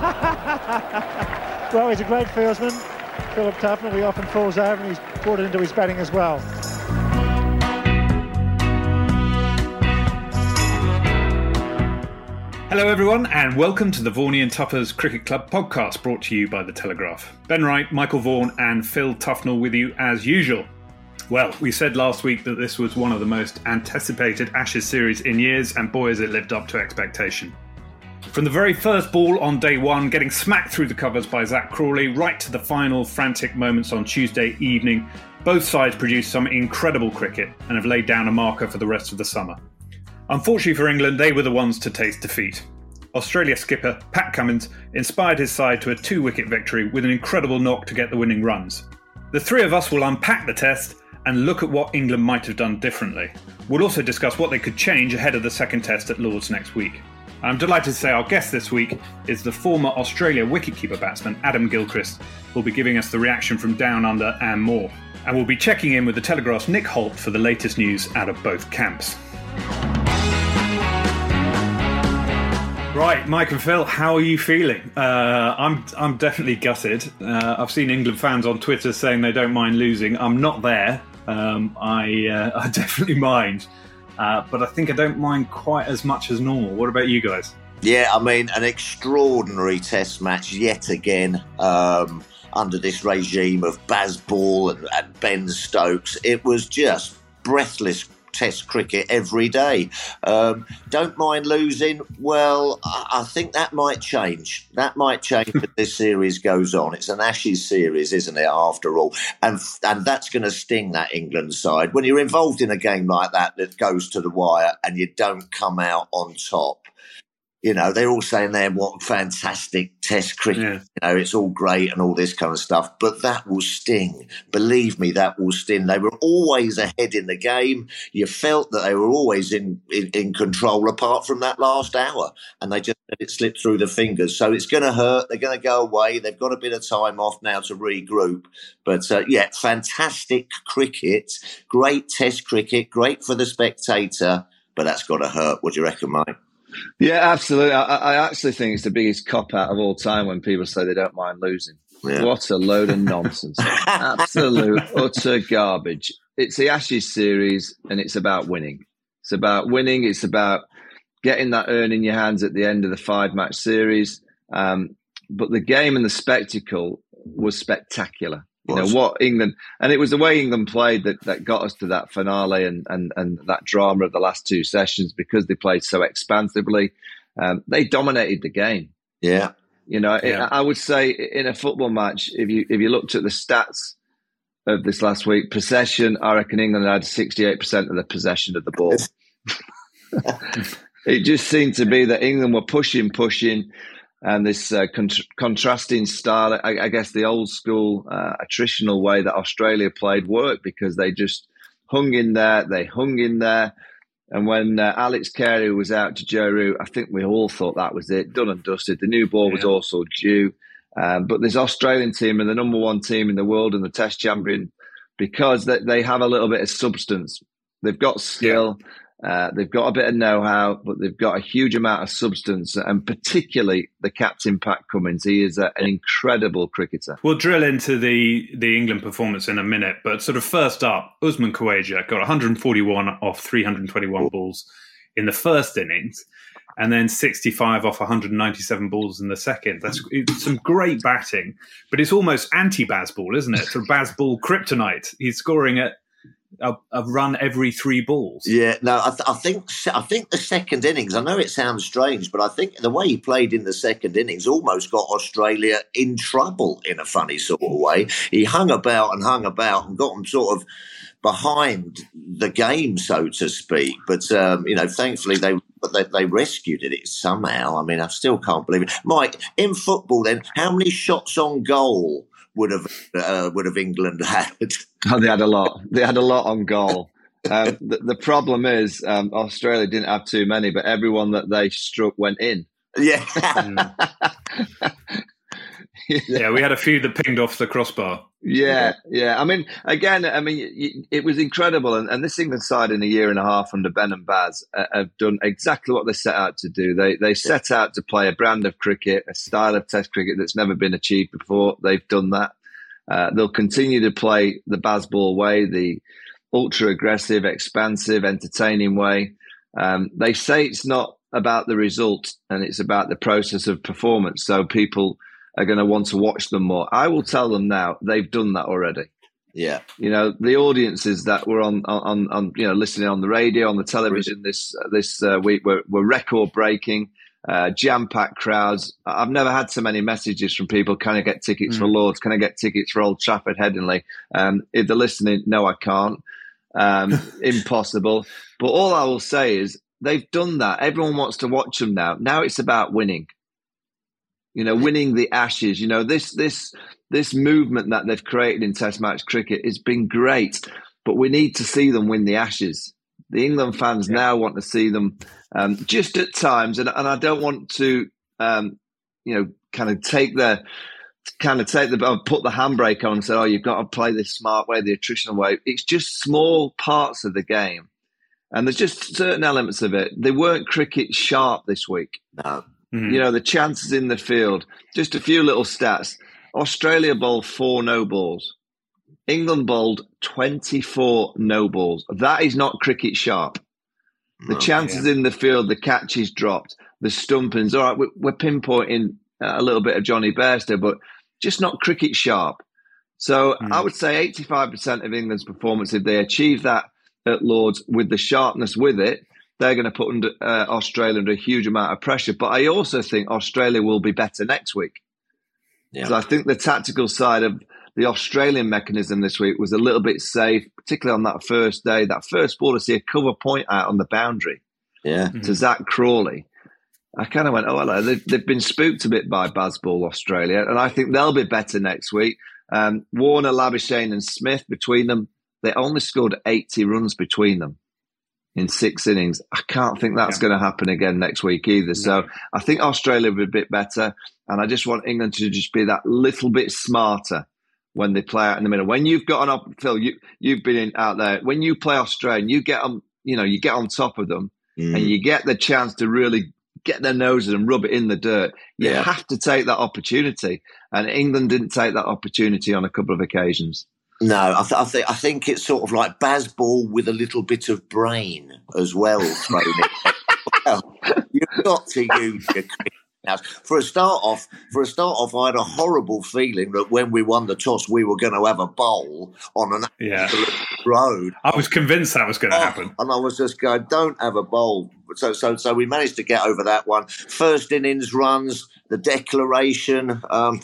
Well, he's a great fieldsman, Philip Tufnell. He often falls over and he's brought it into his batting as well. Hello, everyone, and welcome to the Vaughan and Tuppers Cricket Club podcast brought to you by The Telegraph. Ben Wright, Michael Vaughan, and Phil Tufnell with you as usual. Well, we said last week that this was one of the most anticipated Ashes series in years, and boy, has it lived up to expectation. From the very first ball on day one, getting smacked through the covers by Zak Crawley, right to the final frantic moments on Tuesday evening, both sides produced some incredible cricket and have laid down a marker for the rest of the summer. Unfortunately for England, they were the ones to taste defeat. Australia skipper Pat Cummins inspired his side to a two wicket victory with an incredible knock to get the winning runs. The three of us will unpack the test and look at what England might have done differently. We'll also discuss what they could change ahead of the second test at Lords next week. I'm delighted to say our guest this week is the former Australia wicketkeeper batsman Adam Gilchrist, who'll be giving us the reaction from Down Under and more. And we'll be checking in with the Telegraph's Nick Hoult for the latest news out of both camps. Right, Mike and Phil, how are you feeling? Uh, I'm I'm definitely gutted. Uh, I've seen England fans on Twitter saying they don't mind losing. I'm not there. Um, I uh, I definitely mind, uh, but I think I don't mind quite as much as normal. What about you guys? Yeah, I mean, an extraordinary test match yet again um, under this regime of Baz Ball and, and Ben Stokes. It was just breathless Test cricket every day. Um, don't mind losing. Well, I, I think that might change. That might change as this series goes on. It's an Ashes series, isn't it? After all, and and that's going to sting that England side when you're involved in a game like that that goes to the wire and you don't come out on top you know, they're all saying there what fantastic test cricket. Yeah. You know, it's all great and all this kind of stuff. But that will sting. Believe me, that will sting. They were always ahead in the game. You felt that they were always in, in, in control apart from that last hour. And they just let it slip through the fingers. So it's going to hurt. They're going to go away. They've got a bit of time off now to regroup. But uh, yeah, fantastic cricket. Great test cricket. Great for the spectator. But that's got to hurt. What do you reckon, Mike? Yeah, absolutely. I, I actually think it's the biggest cop out of all time when people say they don't mind losing. Yeah. What a load of nonsense. Absolute, utter garbage. It's the Ashes series and it's about winning. It's about winning. It's about getting that urn in your hands at the end of the five match series. Um, but the game and the spectacle was spectacular. You know what England, and it was the way England played that, that got us to that finale and, and, and that drama of the last two sessions because they played so expansively. Um, they dominated the game. Yeah. You know, it- I would say in a football match, if you if you looked at the stats of this last week, possession, I reckon England had sixty eight percent of the possession of the ball. it just seemed to be that England were pushing, pushing, and this uh, con- contrasting style. I, I guess the old school uh, attritional way that Australia played worked because they just hung in there. They hung in there. And when uh, Alex Carey was out to Joe Root, I think we all thought that was it, done and dusted. The new ball was also due. Um, but this Australian team and the number one team in the world and the Test champion, because they, they have a little bit of substance. They've got skill, uh, they've got a bit of know-how, but they've got a huge amount of substance, and particularly the captain Pat Cummins. He is a, an incredible cricketer. We'll drill into the, the England performance in a minute, but sort of first up, Usman Khawaja got 141 off 321 balls in the first innings. and then 65 off 197 balls in the second. That's some great batting, but it's almost anti Bazball, isn't it? For Bazball kryptonite. He's scoring at a, a, run every three balls. Yeah, no, I, th- I, think I think the second innings. I know it sounds strange, but I think the way he played in the second innings almost got Australia in trouble in a funny sort of way. He hung about and hung about and got them sort of behind the game, so to speak. But um, you know, thankfully they, they they rescued it somehow. I mean, I still can't believe it. Mike, in football, then, how many shots on goal would have uh, would have England had? Oh, they had a lot. They had a lot on goal. Um, the, the, problem is um, Australia didn't have too many, but everyone that they struck went in. Yeah. yeah, we had a few that pinged off the crossbar. Yeah, yeah. I mean, again, I mean, it was incredible. And, and this England side in a year and a half under Ben and Baz uh, have done exactly what they set out to do. They they set out to play a brand of cricket, a style of Test cricket that's never been achieved before. They've done that. Uh, they'll continue to play the Bazball way, the ultra aggressive, expansive, entertaining way. Um, they say it's not about the result and it's about the process of performance. So people are going to want to watch them more. I will tell them now they've done that already. Yeah, you know the audiences that were on on on you know listening on the radio on the television this this uh, week were, were record breaking. Uh, jam packed crowds. I've never had so many messages from people. Can I get tickets mm. for Lords? Can I get tickets for Old Trafford, Headingley? Um, if they're listening, no, I can't. Um, impossible. But all I will say is they've done that. Everyone wants to watch them now. Now it's about winning you know, winning the Ashes. You know, this this this movement that they've created in Test match cricket has been great, but we need to see them win the Ashes. The England fans yeah. now want to see them um, just at times, and, and I don't want to, um, you know, kind of take the kind of take the put the handbrake on and say, "Oh, you've got to play this smart way, the attritional way." It's just small parts of the game, and there's just certain elements of it. They weren't cricket sharp this week. No. Mm-hmm. You know, the chances in the field. Just a few little stats. Australia bowled four no balls. England bowled 24 no balls. That is not cricket sharp. The chances yeah. in the field, the catches dropped, the stumpings. All right, we're pinpointing a little bit of Jonny Bairstow, but just not cricket sharp. So mm. I would say 85% of England's performance, if they achieve that at Lords with the sharpness with it, they're going to put under, uh, Australia under a huge amount of pressure. But I also think Australia will be better next week. Yeah. So I think the tactical side of the Australian mechanism this week was a little bit safe, particularly on that first day. That first ball to see a cover point out on the boundary yeah. to mm-hmm. Zak Crawley. I kind of went, oh, hello. They've, they've, been spooked a bit by Bazball Australia, and I think they'll be better next week. Um, Warner, Labuschagne, and Smith between them, they only scored 80 runs between them in six innings. I can't think that's yeah. going to happen again next week either. So I think Australia will be a bit better. And I just want England to just be that little bit smarter when they play out in the middle. When you've got an up, Phil, you, you've been in, out there. When you play Australia, you get on, you know, you get on top of them mm. and you get the chance to really get their noses and rub it in the dirt. You yeah. have to take that opportunity. And England didn't take that opportunity on a couple of occasions. No, I, th- I, th- I think it's sort of like Bazball with a little bit of brain as well thrown in. well, you've got to use your now, for a start off, for a start off, I had a horrible feeling that when we won the toss, we were going to have a bowl on an yeah. road. I was convinced that was going to oh, happen, and I was just going, "Don't have a bowl." So, so, so we managed to get over that one. First innings runs, the declaration. Um,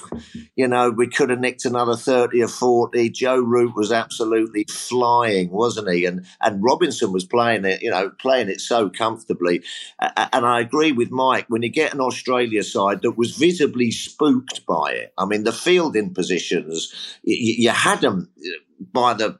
you know, we could have nicked another thirty or forty. Joe Root was absolutely flying, wasn't he? And and Robinson was playing it, you know, playing it so comfortably. And I agree with Mike when you get an Australia side that was visibly spooked by it. I mean, the fielding positions, you, you had them by the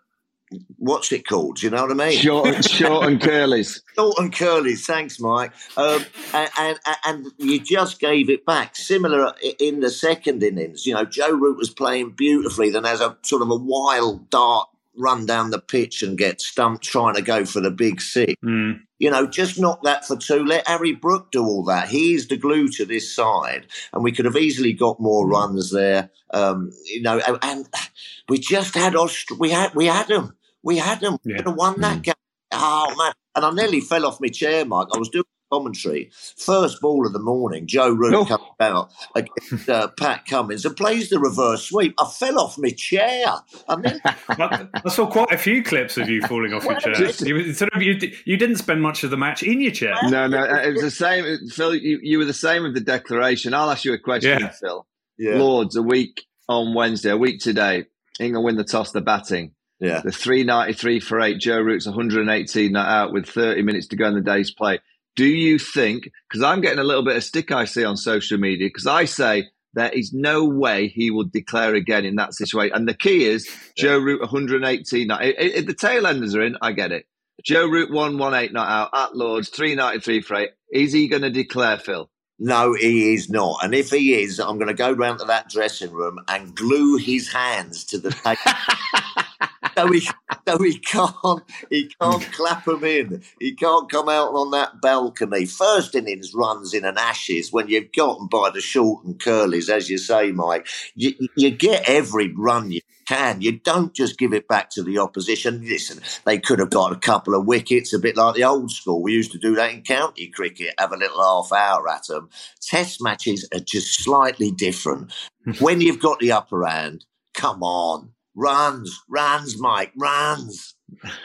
what's it called? Do you know what I mean? Short, short and curlies. Short and curlies. Thanks, Mike. Um, and, and, and you just gave it back. Similar in the second innings. You know, Joe Root was playing beautifully. Then has a sort of a wild dart run down the pitch and get stumped trying to go for the big six. Mm. You know, just knock that for two. Let Harry Brook do all that. He's the glue to this side, and we could have easily got more runs there. Um, you know, and, and we just had Aust- we had we had them. We had them. Yeah. We could have won that mm. game. Oh man! And I nearly fell off my chair, Mike. I was doing commentary. First ball of the morning, Joe Root Oh. comes out against uh, Pat Cummins and plays the reverse sweep. I fell off my chair. And then I I saw quite a few clips of you falling off your chair. You, sort of, you, you didn't spend much of the match in your chair. No, no, it was the same. Phil, you, you were the same with the declaration. I'll ask you a question, Yeah. Phil. yeah, Lords, a week on Wednesday, a week today. England win the toss, the batting. yeah. The 393 for eight. Joe Root's 118 not out with 30 minutes to go in the day's play. Do you think, because I'm getting a little bit of stick I see on social media, because I say there is no way he will declare again in that situation. And the key is Joe Root 118 not If, the tail enders are in, I get it. Joe Root 118 not out at Lords, 393 for eight. Is he going to declare, Phil? No, he is not. And if he is, I'm going to go round to that dressing room and glue his hands to the table. so he, so he can't, he can't clap him in. He can't come out on that balcony. First innings runs in an ashes when you've gotten by the short and curlies, as you say, Mike. You, you get every run you can. You don't just give it back to the opposition. Listen, they could have got a couple of wickets, a bit like the old school. We used to do that in county cricket, have a little half hour at them. Test matches are just slightly different. when you've got the upper hand, come on. Runs, runs, Mike, runs.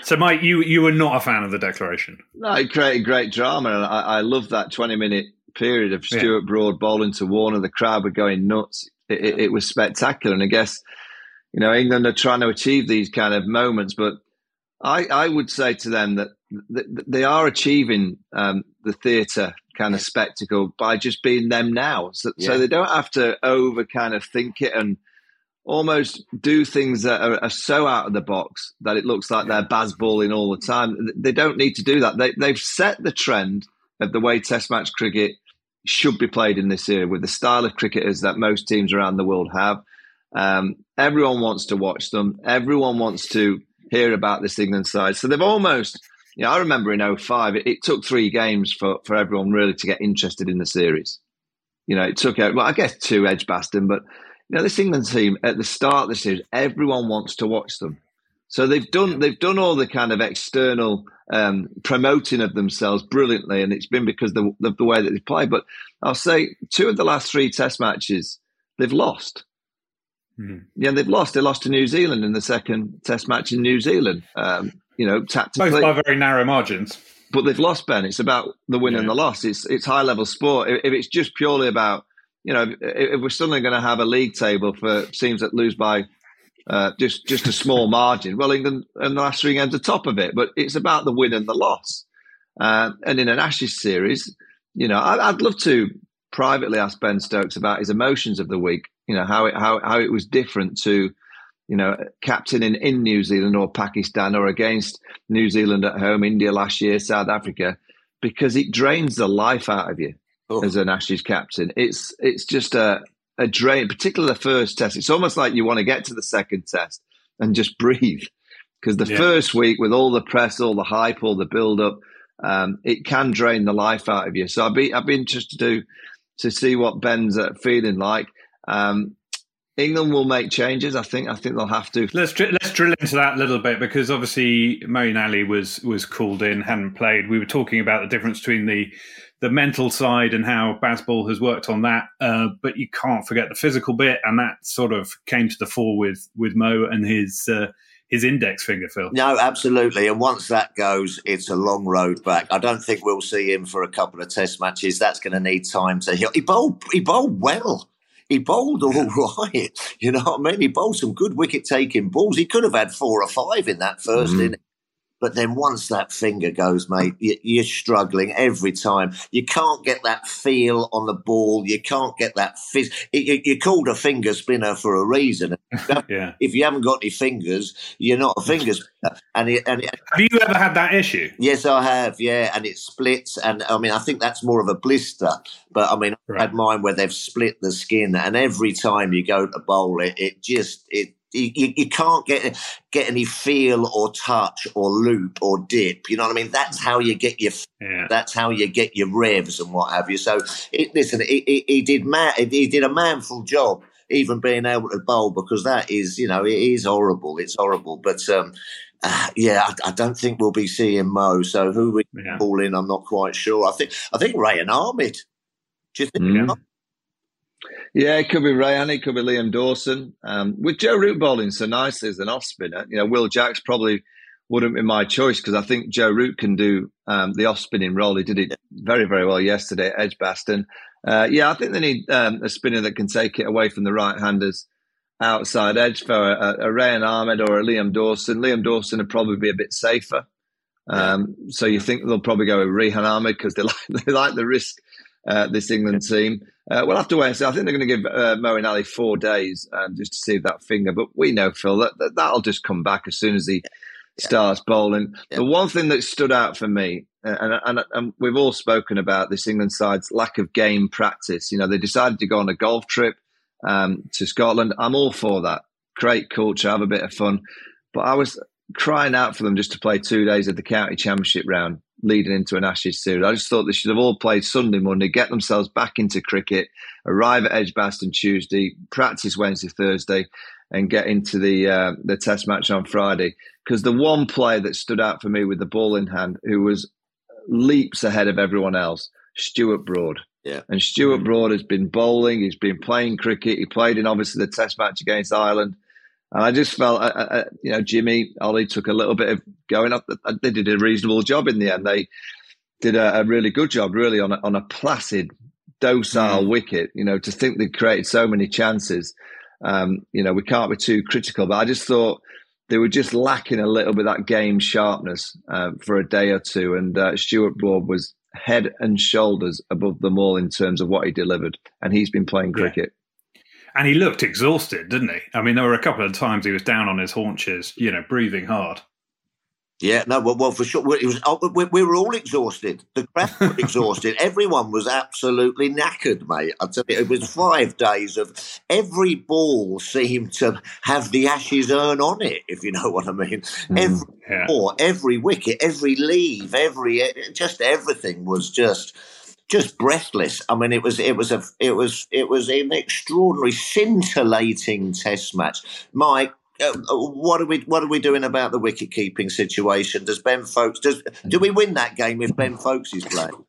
So, Mike, you, you were not a fan of the declaration. No, it created great drama, and I, I love that twenty-minute period of Yeah. Stuart Broad bowling to Warner. The crowd were going nuts. It, it, it was spectacular, and I guess you know England are trying to achieve these kind of moments, but I, I would say to them that th- th- they are achieving um, the theatre kind of spectacle by just being them now, so, so they don't have to over kind of think it and almost do things that are, are so out of the box that it looks like they're Bazballing all the time. They don't need to do that. They, they've set the trend of the way Test match cricket should be played in this era with the style of cricketers that most teams around the world have. Um, everyone wants to watch them. Everyone wants to hear about this England side. So they've almost, you know, I remember in 05, it, it took three games for, for everyone really to get interested in the series. You know, it took, out- well, I guess two Edgbaston, but you know, this England team at the start of the series, everyone wants to watch them. So they've done they've done all the kind of external um, promoting of themselves brilliantly, and it's been because of the, the way that they play. But I'll say two of the last three Test matches they've lost. Mhm. Yeah, they've lost. They lost to New Zealand in the second Test match in New Zealand. Um, you know, tactically, Both by very narrow margins. but they've lost. Ben, it's about the win and the loss. It's it's high level sport. If, if it's just purely about you know, if, we're suddenly going to have a league table for teams that lose by uh, just just a small margin, well, England and the last three games are top of it. But it's about the win and the loss. Uh, and in an Ashes series, you know, I, I'd love to privately ask Ben Stokes about his emotions of the week. You know, how it how how it was different to you know, captaining in New Zealand or Pakistan or against New Zealand at home, India last year, South Africa, because it drains the life out of you Oh. as an Ashes captain. It's it's just a a drain, particularly the first test. It's almost like you want to get to the second test and just breathe, because the Yeah. first week with all the press, all the hype, all the build up, um, it can drain the life out of you. So I'd be I'd be interested to to see what Ben's uh, feeling like. Um, England will make changes. I think. I think they'll have to. Let's dr- let's drill into that a little bit because obviously Moeen Ali was was called in, hadn't played. We were talking about the difference between the the mental side and how Bazball has worked on that, uh, but you can't forget the physical bit, and that sort of came to the fore with with Mo and his uh, his index finger, Phil. No, absolutely. And once that goes, it's a long road back. I don't think we'll see him for a couple of test matches. That's going to need time to heal. He bowled, he bowled well. He bowled all right. You know what I mean? He bowled some good wicket taking balls. He could have had four or five in that 1st Mhm. inning. But then once that finger goes, mate, you, you're struggling every time. You can't get that feel on the ball. You can't get that fizz. You, you're called a finger spinner for a reason. Yeah. If you haven't got any fingers, you're not a finger spinner. And it, and it, Have you ever had that issue? Yes, I have. Yeah, and it splits, and I mean, I think that's more of a blister. But I mean, Right. I've had mine where they've split the skin, and every time you go to bowl it, it just it. You, you you can't get get any feel or touch or loop or dip. You know what I mean? That's how you get your Yeah. that's how you get your revs and what have you. So, it, listen, he, he, he did ma- he did a manful job. even being able to bowl because that is, you know, it is horrible. It's horrible. But um, uh, yeah, I, I, don't think we'll be seeing Mo. So who we yeah. call in, I'm not quite sure. I think I think Rehan Ahmed. Do you think? Mm. Yeah, it could be Rehan, it could be Liam Dawson. Um, with Joe Root bowling so nicely as an off spinner, you know, Will Jacks probably wouldn't be my choice because I think Joe Root can do um, the off spinning role. He did it very, very well yesterday at Edgbaston. Uh, yeah, I think they need um, a spinner that can take it away from the right handers outside edge for a, a Rehan Ahmed or a Liam Dawson. Liam Dawson would probably be a bit safer. Um, so you think they'll probably go with Rehan Ahmed because they like, they like the risk, uh, this England team. Uh, we'll have to wait and see. I think they're going to give uh, Moeen Ali four days um, just to see that finger. But we know, Phil, that, that, that'll just come back as soon as he starts bowling. Yeah. The one thing that stood out for me, and, and, and, we've all spoken about this England side's lack of game practice. You know, they decided to go on a golf trip um, to Scotland. I'm all for that. Great culture, have a bit of fun. But I was crying out for them just to play two days of the county championship round leading into an Ashes series. I just thought they should have all played Sunday, Monday, get themselves back into cricket, arrive at Edgbaston Tuesday, practice Wednesday, Thursday, and get into the uh, the Test match on Friday. Because the one player that stood out for me with the ball in hand, who was leaps ahead of everyone else, Stuart Broad. Yeah. And Stuart mm-hmm. Broad has been bowling. He's been playing cricket. He played in obviously the Test match against Ireland. And I just felt, uh, uh, uh you know, Jimmy Ollie took a little bit of going up. They did a reasonable job in the end. They did a, a really good job, really, on a, on a placid, docile mm. wicket. You know, to think they created so many chances. Um, you know, we can't be too critical, but I just thought they were just lacking a little bit of that game sharpness uh, for a day or two. And uh, Stuart Broad was head and shoulders above them all in terms of what he delivered. And he's been playing cricket. Yeah. And he looked exhausted, didn't he? I mean, there were a couple of times he was down on his haunches, you know, breathing hard. Yeah, no, well, well for sure. It was, oh, we, we, were all exhausted. The crowd were exhausted. Everyone was absolutely knackered, mate. I tell you, it was five days of every ball seemed to have the Ashes urn on it, if you know what I mean. Mm, every yeah. ball, every wicket, every leave, every just everything was just just breathless. I mean, it was it was a it was it was an extraordinary, scintillating Test match. Mike, uh, what are we what are we doing about the wicket keeping situation? Does Ben Foakes does do we win that game if Ben Foakes is playing?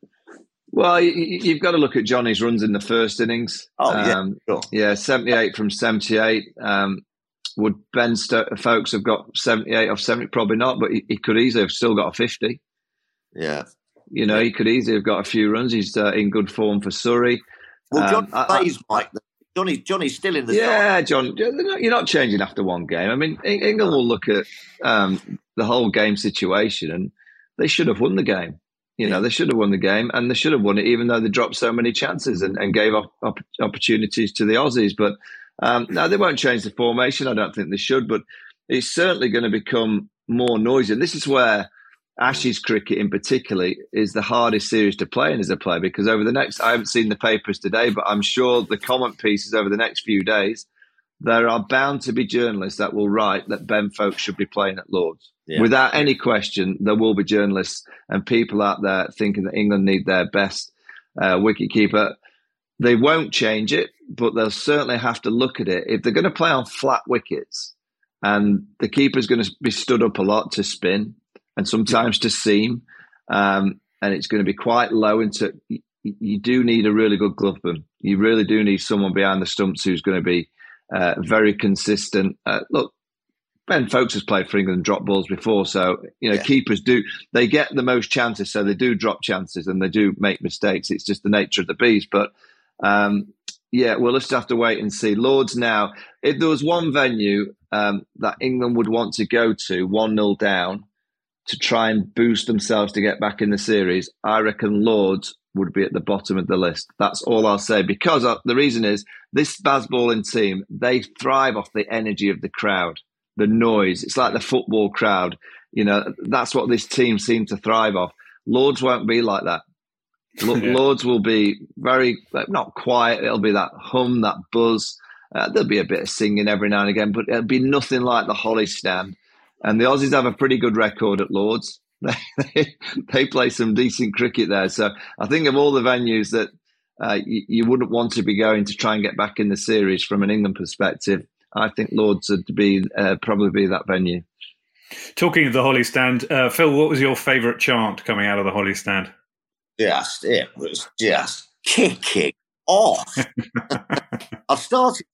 Well, you, have got to look at Jonny's runs in the first innings. Oh yeah, um, sure. yeah, seventy-eight from seventy-eight. Um, would Ben St- Foakes have got seventy-eight off seventy? Probably not, but he, he, could easily have still got a fifty. Yeah, you know, he could easily have got a few runs. He's uh, in good form for Surrey. Well, John um, plays, I, Mike. Jonny, Jonny's still in the yeah, John. You're not changing after one game. I mean, England will look at um, the whole game situation, and they should have won the game. You know, they should have won the game, and they should have won it, even though they dropped so many chances and, and gave up opportunities to the Aussies. But um, no, they won't change the formation. I don't think they should, but it's certainly going to become more noisy. And this is where Ashes cricket in particular is the hardest series to play in as a player because over the next, I haven't seen the papers today, but I'm sure the comment pieces over the next few days, there are bound to be journalists that will write that Ben Foakes should be playing at Lords. Yeah. Without any question, there will be journalists and people out there thinking that England need their best uh, wicketkeeper. They won't change it, but they'll certainly have to look at it. If they're going to play on flat wickets and the keeper's going to be stood up a lot to spin, and sometimes to seam. Um, and it's going to be quite low into. You do need a really good gloveman. You really do need someone behind the stumps who's going to be uh, very consistent. Uh, look, Ben Foakes has played for England drop balls before, so you know yeah. keepers do they get the most chances, so they do drop chances and they do make mistakes. It's just the nature of the beast. But um, yeah, we'll just have to wait and see. Lords now, if there was one venue um, that England would want to go to, one 0 down, to try and boost themselves to get back in the series, I reckon Lords would be at the bottom of the list. That's all I'll say. Because uh, the reason is this Bazballing team, they thrive off the energy of the crowd, the noise. It's like the football crowd. You know, that's what this team seems to thrive off. Lords won't be like that. yeah. Lords will be very, not quiet. It'll be that hum, that buzz. Uh, there'll be a bit of singing every now and again, but it'll be nothing like the Hollies stand and the Aussies have a pretty good record at Lords. they, play some decent cricket there. So I think of all the venues that uh, you, you, wouldn't want to be going to try and get back in the series from an England perspective. I think Lords would be uh, probably be that venue. Talking of the Hollies Stand, uh, Phil, what was your favourite chant coming out of the Hollies Stand? Just it was just kicking off. I started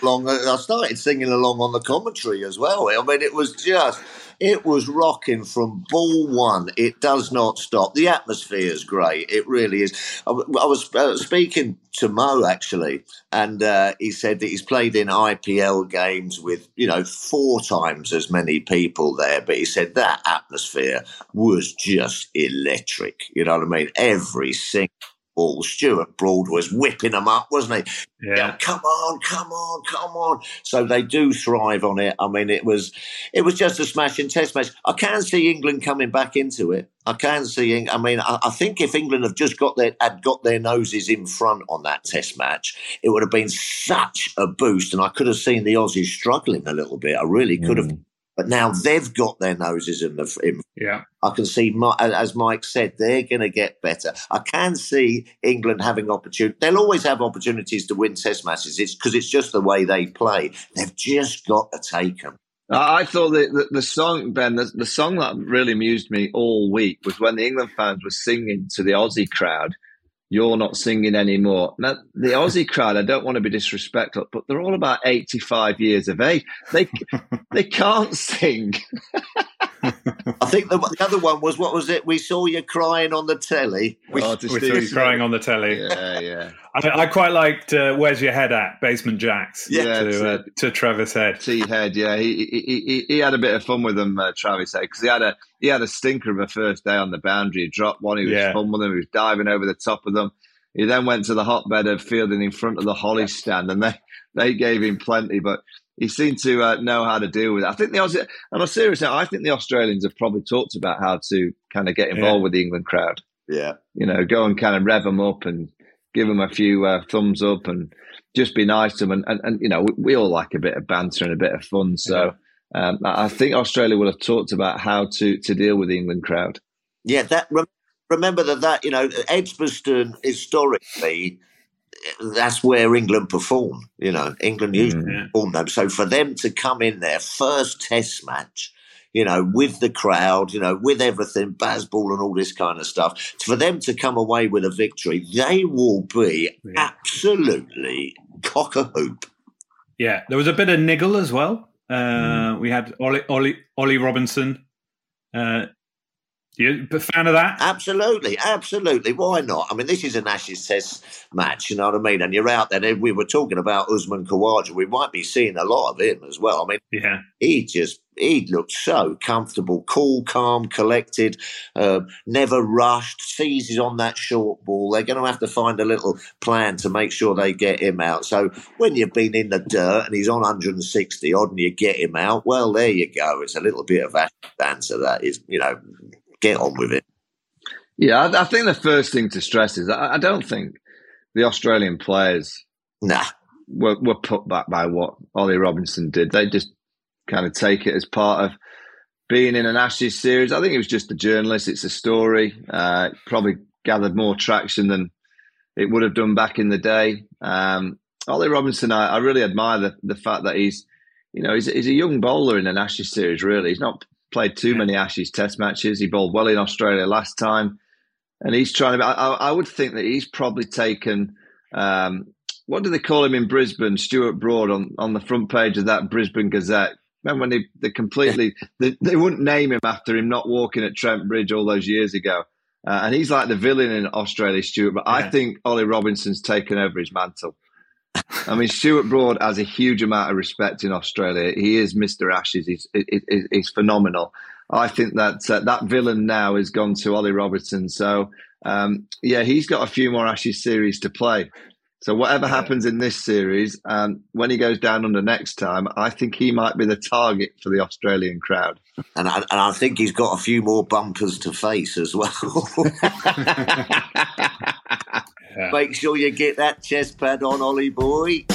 along. I started singing along on the commentary as well. I mean, it was just, it was rocking from ball one. It does not stop. The atmosphere is great. It really is. I, I was uh, speaking to Mo actually, and uh, he said that he's played in IPL games with you know four times as many people there, but he said that atmosphere was just electric. You know what I mean? Every single ball. Stuart Broad was whipping them up, wasn't he? Yeah. yeah. Come on, come on, come on. So they do thrive on it. I mean, it was it was just a smashing test match. I can see England coming back into it. I can see. I mean, I, I think if England have just got their had got their noses in front on that test match, it would have been such a boost, and I could have seen the Aussies struggling a little bit. I really could mm. have but now they've got their noses in the. In, yeah. I can see, as Mike said, they're going to get better. I can see England having opportunity. They'll always have opportunities to win Test matches. It's because it's just the way they play. They've just got to take them. I thought the, the, the song, Ben, the, the, song that really amused me all week was when the England fans were singing to the Aussie crowd you're not singing anymore. Now, the Aussie crowd, I don't want to be disrespectful, but they're all about 85 years of age. They, they can't sing. I think the, the, other one was what was it? We saw you crying on the telly. We, oh, we saw you crying on the telly. Yeah, yeah. I, I quite liked uh, "Where's Your Head At?" Basement Jaxx. Yeah, to, uh, to Travis Head. T Head. Yeah, he, he he he had a bit of fun with them, uh, Travis Head, because he had a he had a stinker of a first day on the boundary. He dropped one. He was yeah. fun with them. He was diving over the top of them. He then went to the hotbed of fielding in front of the Hollies stand, and they they gave him plenty, but he seemed to uh, know how to deal with it. I think the Aussie, on a serious note, I think the Australians have probably talked about how to kind of get involved yeah. with the England crowd. Yeah, you know, go and kind of rev them up and give them a few uh, thumbs up and just be nice to them. And, and, and, you know, we, we, all like a bit of banter and a bit of fun. So um, I think Australia will have talked about how to to deal with the England crowd. Yeah, that remember that that you know Edgbaston historically that's where England perform. You know, England usually mm, perform them. So for them to come in their first Test match, you know, with the crowd, you know, with everything, Bazball and all this kind of stuff, for them to come away with a victory, they will be yeah. absolutely cock a hoop. Yeah, there was a bit of niggle as well. Uh, mm. We had Ollie, Ollie, Ollie Robinson uh, you a fan of that? Absolutely, absolutely. Why not? I mean, this is an Ashes Test match, you know what I mean? And you're out there. We were talking about Usman Khawaja. We might be seeing a lot of him as well. I mean, yeah, he just he looked so comfortable, cool, calm, collected, uh, never rushed. Seizes on that short ball. They're going to have to find a little plan to make sure they get him out. So when you've been in the dirt and he's on 160 odd, and you get him out, well, there you go. It's a little bit of answer that is, you know get on with it. Yeah, I, I think the first thing to stress is I, I don't think the Australian players nah. were, were put back by what Ollie Robinson did. They just kind of take it as part of being in an Ashes series. I think it was just a journalist. It's a story. Uh, probably gathered more traction than it would have done back in the day. Um, Ollie Robinson, I, I, really admire the, the fact that he's, you know, he's, he's a young bowler in an Ashes series. Really, he's not played too many Ashes Test matches. He bowled well in Australia last time, and he's trying to. I, I would think that he's probably taken. Um, what do they call him in Brisbane? Stuart Broad on, on the front page of that Brisbane Gazette. Remember when they, they completely they, they wouldn't name him after him not walking at Trent Bridge all those years ago, uh, and he's like the villain in Australia, Stuart. But yeah. I think Ollie Robinson's taken over his mantle. I mean, Stuart Broad has a huge amount of respect in Australia. He is Mr. Ashes. He's, he's, he's phenomenal. I think that uh, that villain now has gone to Ollie Robertson. So, um, yeah, he's got a few more Ashes series to play. So, whatever happens in this series, um, when he goes down under next time, I think he might be the target for the Australian crowd. And I, and I think he's got a few more bumpers to face as well. Yeah. Make sure you get that chest pad on, Ollie boy.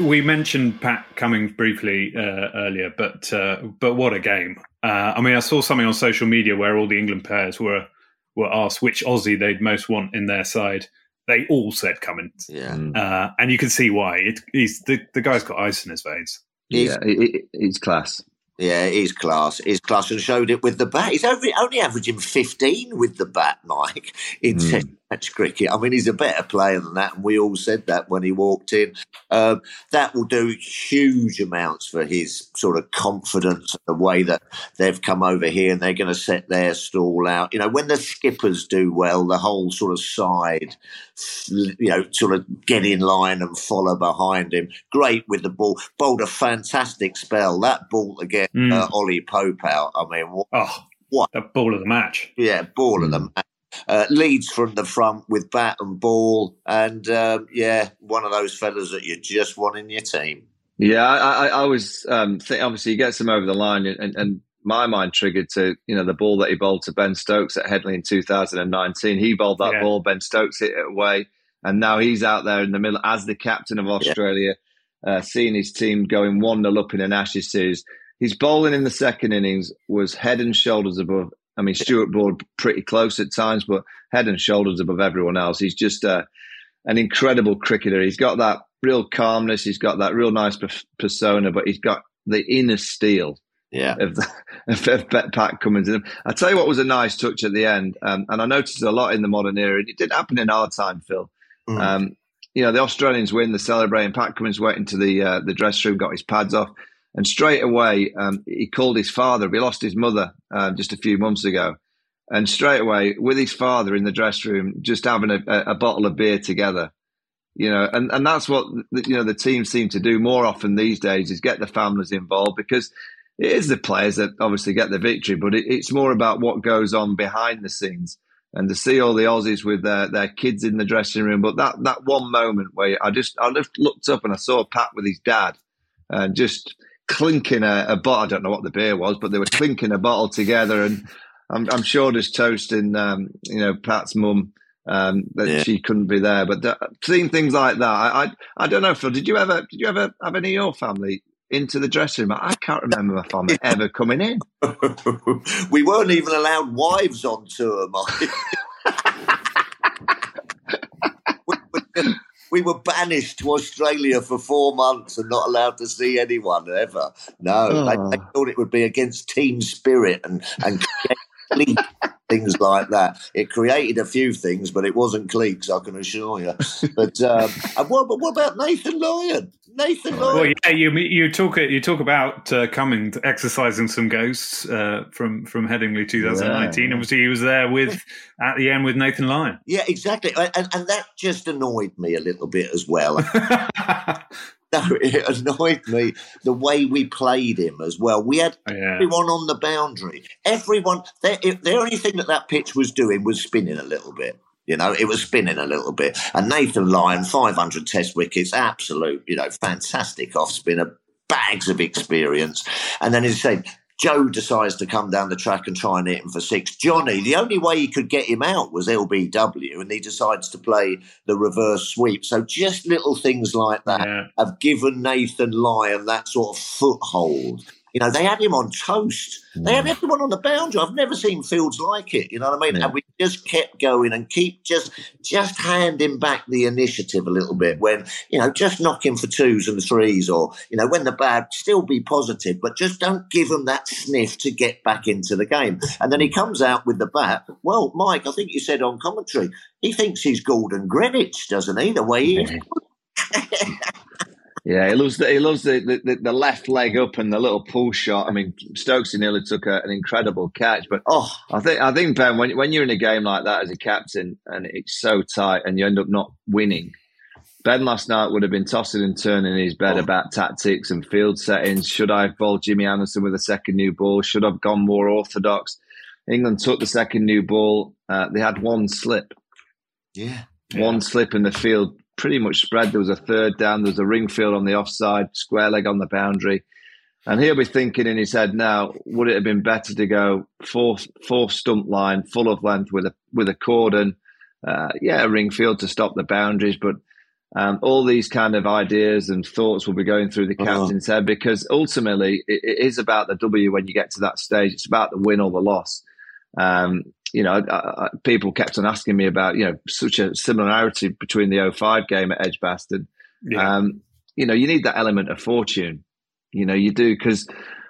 We mentioned Pat Cummins briefly uh, earlier, but uh, but what a game! Uh, I mean, I saw something on social media where all the England players were were asked which Aussie they'd most want in their side, they all said Cummins. Yeah. Mm. Uh, and you can see why. It, he's the, the guy's got ice in his veins. He's, Yeah, it, it, class. yeah, he's class. He's class and showed it with the bat. He's only, only averaging 15 with the bat, Mike, in Mm. test match cricket. I mean, he's a better player than that, and we all said that when he walked in. Um, that will do huge amounts for his sort of confidence, the way that they've come over here and they're going to set their stall out. You know, when the skippers do well, the whole sort of side, you know, sort of get in line and follow behind him. Great with the ball. Bowled a fantastic spell. That ball to get Mm. uh, Ollie Pope out. I mean, what, Oh, What? The ball of the match. yeah, ball of the them. Uh, leads from the front with bat and ball, and um, yeah, one of those fellas that you just want in your team. Yeah, I, I, I was um, think obviously he gets him over the line, and, and my mind triggered to you know the ball that he bowled to Ben Stokes at Headley in 2019. He bowled that Yeah. ball, Ben Stokes hit it away, and now he's out there in the middle as the captain of Australia, uh, seeing his team going one 0 up in an Ashes series. His bowling in the second innings was head and shoulders above. I mean, Stuart Broad pretty close at times, but head and shoulders above everyone else. He's just uh, an incredible cricketer. He's got that real calmness. He's got that real nice per- persona, but he's got the inner steel Yeah, of, the, of, Pat Cummins. And I tell you what was a nice touch at the end, um, and I noticed a lot in the modern era. and It did happen in our time, Phil. Mm. Um, you know, the Australians win, they're celebrating. Pat Cummins went into the uh, the dressing room, got his pads off, and straight away um, he called his father. He lost his mother uh, just a few months ago, and straight away with his father in the dressing room, just having a, a, bottle of beer together. You know, and, and that's what you know the teams seem to do more often these days is get the families involved because it is the players that obviously get the victory, but it, it's more about what goes on behind the scenes. And to see all the Aussies with their, their kids in the dressing room, but that, that one moment where I just I just looked up and I saw Pat with his dad, and just clinking a, a bottle. I don't know what the beer was, but they were clinking a bottle together, and I'm, I'm sure just toasting, um, you know, Pat's mum um, that Yeah. she couldn't be there. But seeing things like that, I, I I don't know, Phil. Did you ever did you ever have any of your family into the dressing room? I can't remember my family ever coming in. we weren't even allowed wives on tour, Mike. we, we- we were banished to Australia for four months and not allowed to see anyone ever. No, they, Oh. they thought it would be against team spirit and and things like that. It created a few things, but it wasn't cliques, I can assure you. But um, and what, but what about Nathan Lyon? Nathan Lyon. Well, yeah, you you talk you talk about uh, Cummins exercising some ghosts uh, from from Headingley 2019. Yeah. Obviously, he was there with at the end with Nathan Lyon. Yeah, exactly. And, and, and that just annoyed me a little bit as well. No, it annoyed me the way we played him as well. We had yeah, everyone on the boundary. Everyone, the, the only thing that that pitch was doing was spinning a little bit. You know, it was spinning a little bit. And Nathan Lyon, 500 test wickets, absolute, you know, fantastic off spinner, bags of experience. And then you say, Joe decides to come down the track and try and hit him for six. Jonny, the only way he could get him out was LBW, and he decides to play the reverse sweep. So just little things like that yeah. have given Nathan Lyon that sort of foothold. You know, they had him on toast. They had mm. everyone on the boundary. I've never seen fields like it. You know what I mean? Yeah. And we just kept going and keep just just handing back the initiative a little bit when, you know, just knocking for twos and threes or, you know, when the bad still be positive, but just don't give them that sniff to get back into the game. And then he mm. comes out with the bat. Well, Mike, I think you said on commentary, he thinks he's Gordon Greenidge, doesn't he? The way he is. Yeah, he loves the he loves the, the, the left leg up and the little pull shot. I mean, Stokes nearly took a, an incredible catch, but Oh, I think I think Ben, when when you're in a game like that as a captain and it's so tight and you end up not winning, Ben last night would have been tossing and turning in his bed Oh. about tactics and field settings. Should I have bowled Jimmy Anderson with a second new ball? Should I have gone more orthodox? England took the second new ball. Uh, they had one slip, yeah. one slip in the field, pretty much spread. There was a third down. There was a ring field on the offside, square leg on the boundary. And he'll be thinking in his head now, would it have been better to go four four stump line, full of length with a with a cordon? Uh, yeah, a ring field to stop the boundaries, but um, all these kind of ideas and thoughts will be going through the Uh-huh. captain's head because ultimately it, it is about the W when you get to that stage. It's about the win or the loss. Um, you know, uh, people kept on asking me about, you know, such a similarity between the 05 game at Edgbaston. Yeah. Um, you know, you need that element of fortune. You know, you do because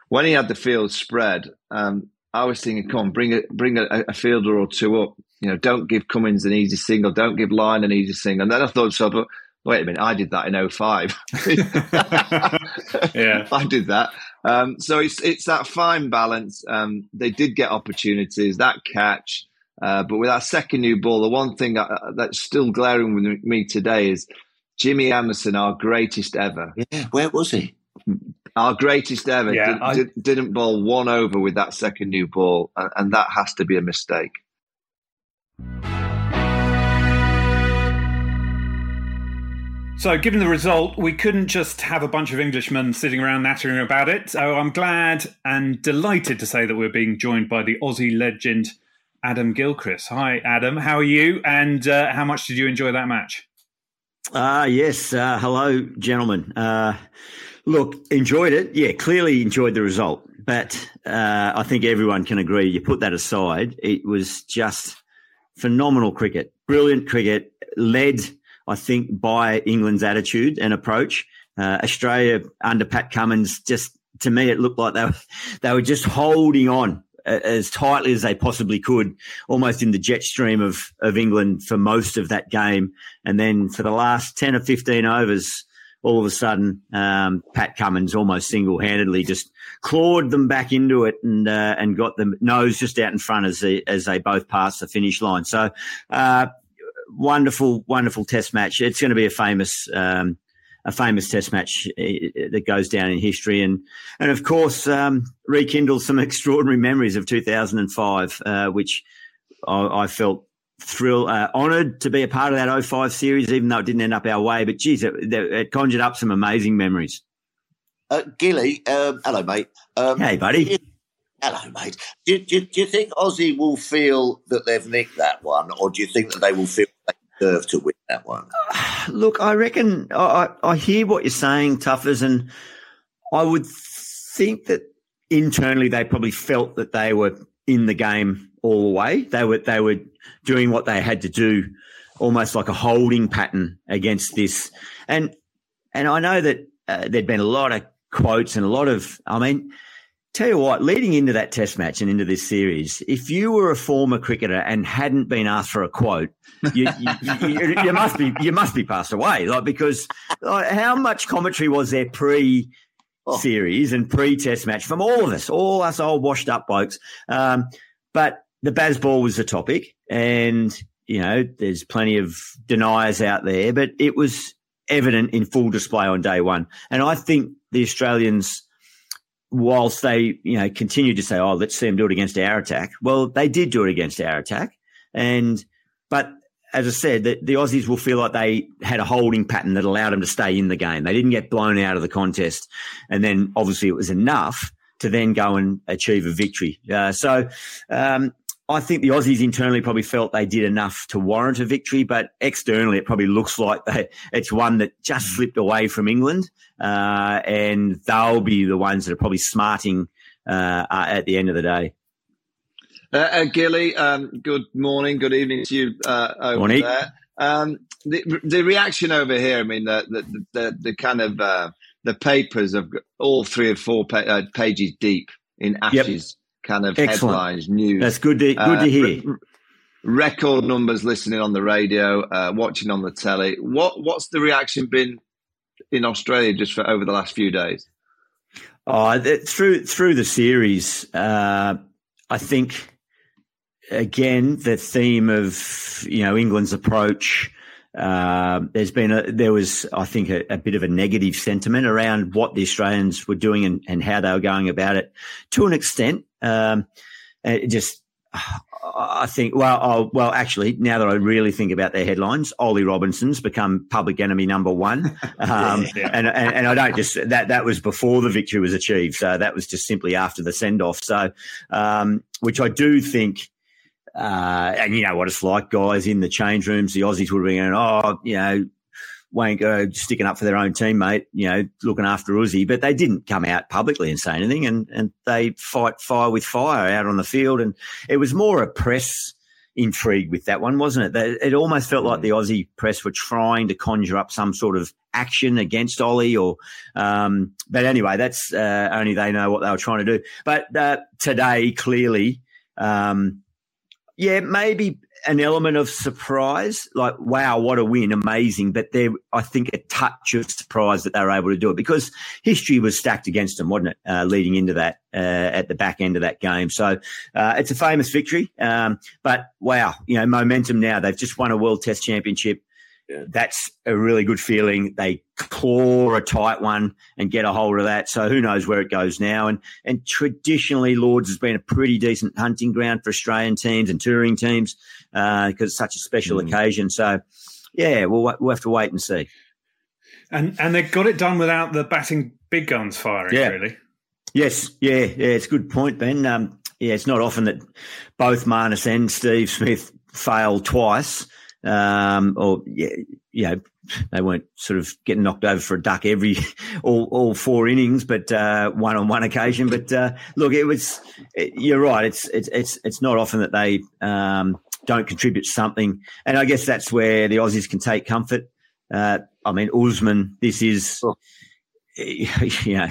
when he had the field spread, um, I was thinking, come on, bring a bring a, a, fielder or two up. You know, don't give Cummins an easy single, don't give Lyon an easy single. And then I thought, so, but wait a minute, I did that in 05. yeah, I did that. Um, so it's it's that fine balance. Um, they did get opportunities, that catch, uh, but with that second new ball, the one thing that, that's still glaring with me today is Jimmy Anderson, our greatest ever. Yeah, where was he? Our greatest ever yeah, did, I... did, didn't bowl one over with that second new ball, and, and that has to be a mistake. So, given the result, we couldn't just have a bunch of Englishmen sitting around nattering about it. So, I'm glad and delighted to say that we're being joined by the Aussie legend, Adam Gilchrist. Hi, Adam. How are you? And uh, how much did you enjoy that match? Ah, uh, yes. Uh, hello, gentlemen. Uh, look, enjoyed it. Yeah, clearly enjoyed the result. But uh, I think everyone can agree. You put that aside, it was just phenomenal cricket, brilliant cricket, led I think, by England's attitude and approach. Uh, Australia under Pat Cummins, just to me, it looked like they were, they were just holding on as tightly as they possibly could, almost in the jet stream of, of England for most of that game. And then for the last 10 or 15 overs, all of a sudden, um, Pat Cummins almost single handedly just clawed them back into it and uh, and got them nose just out in front as they, as they both passed the finish line. So, uh, wonderful, wonderful test match. It's going to be a famous, um, a famous test match eh, eh, that goes down in history, and and of course um, rekindle some extraordinary memories of 2005, uh, which I, I, felt thrilled, uh, honoured to be a part of that 05 series, even though it didn't end up our way. But geez, it, it conjured up some amazing memories. Uh, Gilly, um, hello, mate. Um, hey, buddy. Hello, mate. Do, do, do, you think Aussie will feel that they've nicked that one, or do you think that they will feel they deserve to win that one? Look, I reckon I, I hear what you're saying, Tuffers, and I would think that internally they probably felt that they were in the game all the way. They were they were doing what they had to do, almost like a holding pattern against this. And and I know that uh, there'd been a lot of quotes and a lot of. I mean Tell you what, leading into that test match and into this series, if you were a former cricketer and hadn't been asked for a quote, you, you, you, you must be you must be passed away. Like because like, how much commentary was there pre series and pre test match from all of us, all us old washed up blokes. Um, but the Bazball was the topic, and you know there's plenty of deniers out there, but it was evident in full display on day one, and I think the Australians whilst they, you know, continued to say, "Oh, let's see them do it against our attack," well, they did do it against our attack, and but as I said, the, the Aussies will feel like they had a holding pattern that allowed them to stay in the game. They didn't get blown out of the contest, and then obviously it was enough to then go and achieve a victory. Uh, so um, I think the Aussies internally probably felt they did enough to warrant a victory, but externally it probably looks like they, it's one that just slipped away from England, uh, and they'll be the ones that are probably smarting uh, at the end of the day. Uh, uh Gilly, um, good morning, good evening to you uh, over morning. there. Um, the, the reaction over here, I mean, the the, the, the kind of uh, the papers have all three or four pa- pages deep in ashes. Yep kind of Excellent. headlines, news. That's good to, good uh, to hear. Re- record numbers listening on the radio, uh, watching on the telly. What what's the reaction been in Australia just for over the last few days? Oh, through through the series, uh, I think again the theme of you know England's approach uh, there's been a, there was, I think, a, a, bit of a negative sentiment around what the Australians were doing and, and how they were going about it to an extent. Um, it just, I think, well, oh, well, actually, now that I really think about their headlines, Ollie Robinson's become public enemy number one, um, yeah. and, and, and I don't just that that was before the victory was achieved, so that was just simply after the send off. So, um, which I do think uh, and you know what it's like, guys, in the change rooms. The Aussies would have been going, oh, you know, wanker sticking up for their own teammate, you know, looking after Uzi, but they didn't come out publicly and say anything, and and they fight fire with fire out on the field, and it was more a press intrigue with that one, wasn't it? That It almost felt like the Aussie press were trying to conjure up some sort of action against Ollie, or um, but anyway, that's uh, only they know what they were trying to do. But uh, today, clearly, um, yeah, maybe an element of surprise, like wow, what a win, amazing. But there, I think a touch of surprise that they were able to do it because history was stacked against them, wasn't it? Uh, leading into that uh, at the back end of that game, so uh, it's a famous victory. Um, but wow, you know, momentum now. They've just won a World Test Championship. Yeah. That's a really good feeling. They claw a tight one and get a hold of that. So who knows where it goes now? And and traditionally, Lords has been a pretty decent hunting ground for Australian teams and touring teams because uh, it's such a special mm. occasion. So yeah, we'll we'll have to wait and see. And and they got it done without the batting big guns firing. Yeah. Really. Yes. Yeah. Yeah. It's a good point, Ben. Um, yeah, it's not often that both Marnus and Steve Smith fail twice um, or yeah, you know, they weren't sort of getting knocked over for a duck every all all four innings, but uh, one on one occasion. But uh, look, it was it, you're right. It's it's it's it's not often that they um, don't contribute something, and I guess that's where the Aussies can take comfort. Uh, I mean, Usman, this is. Oh you know,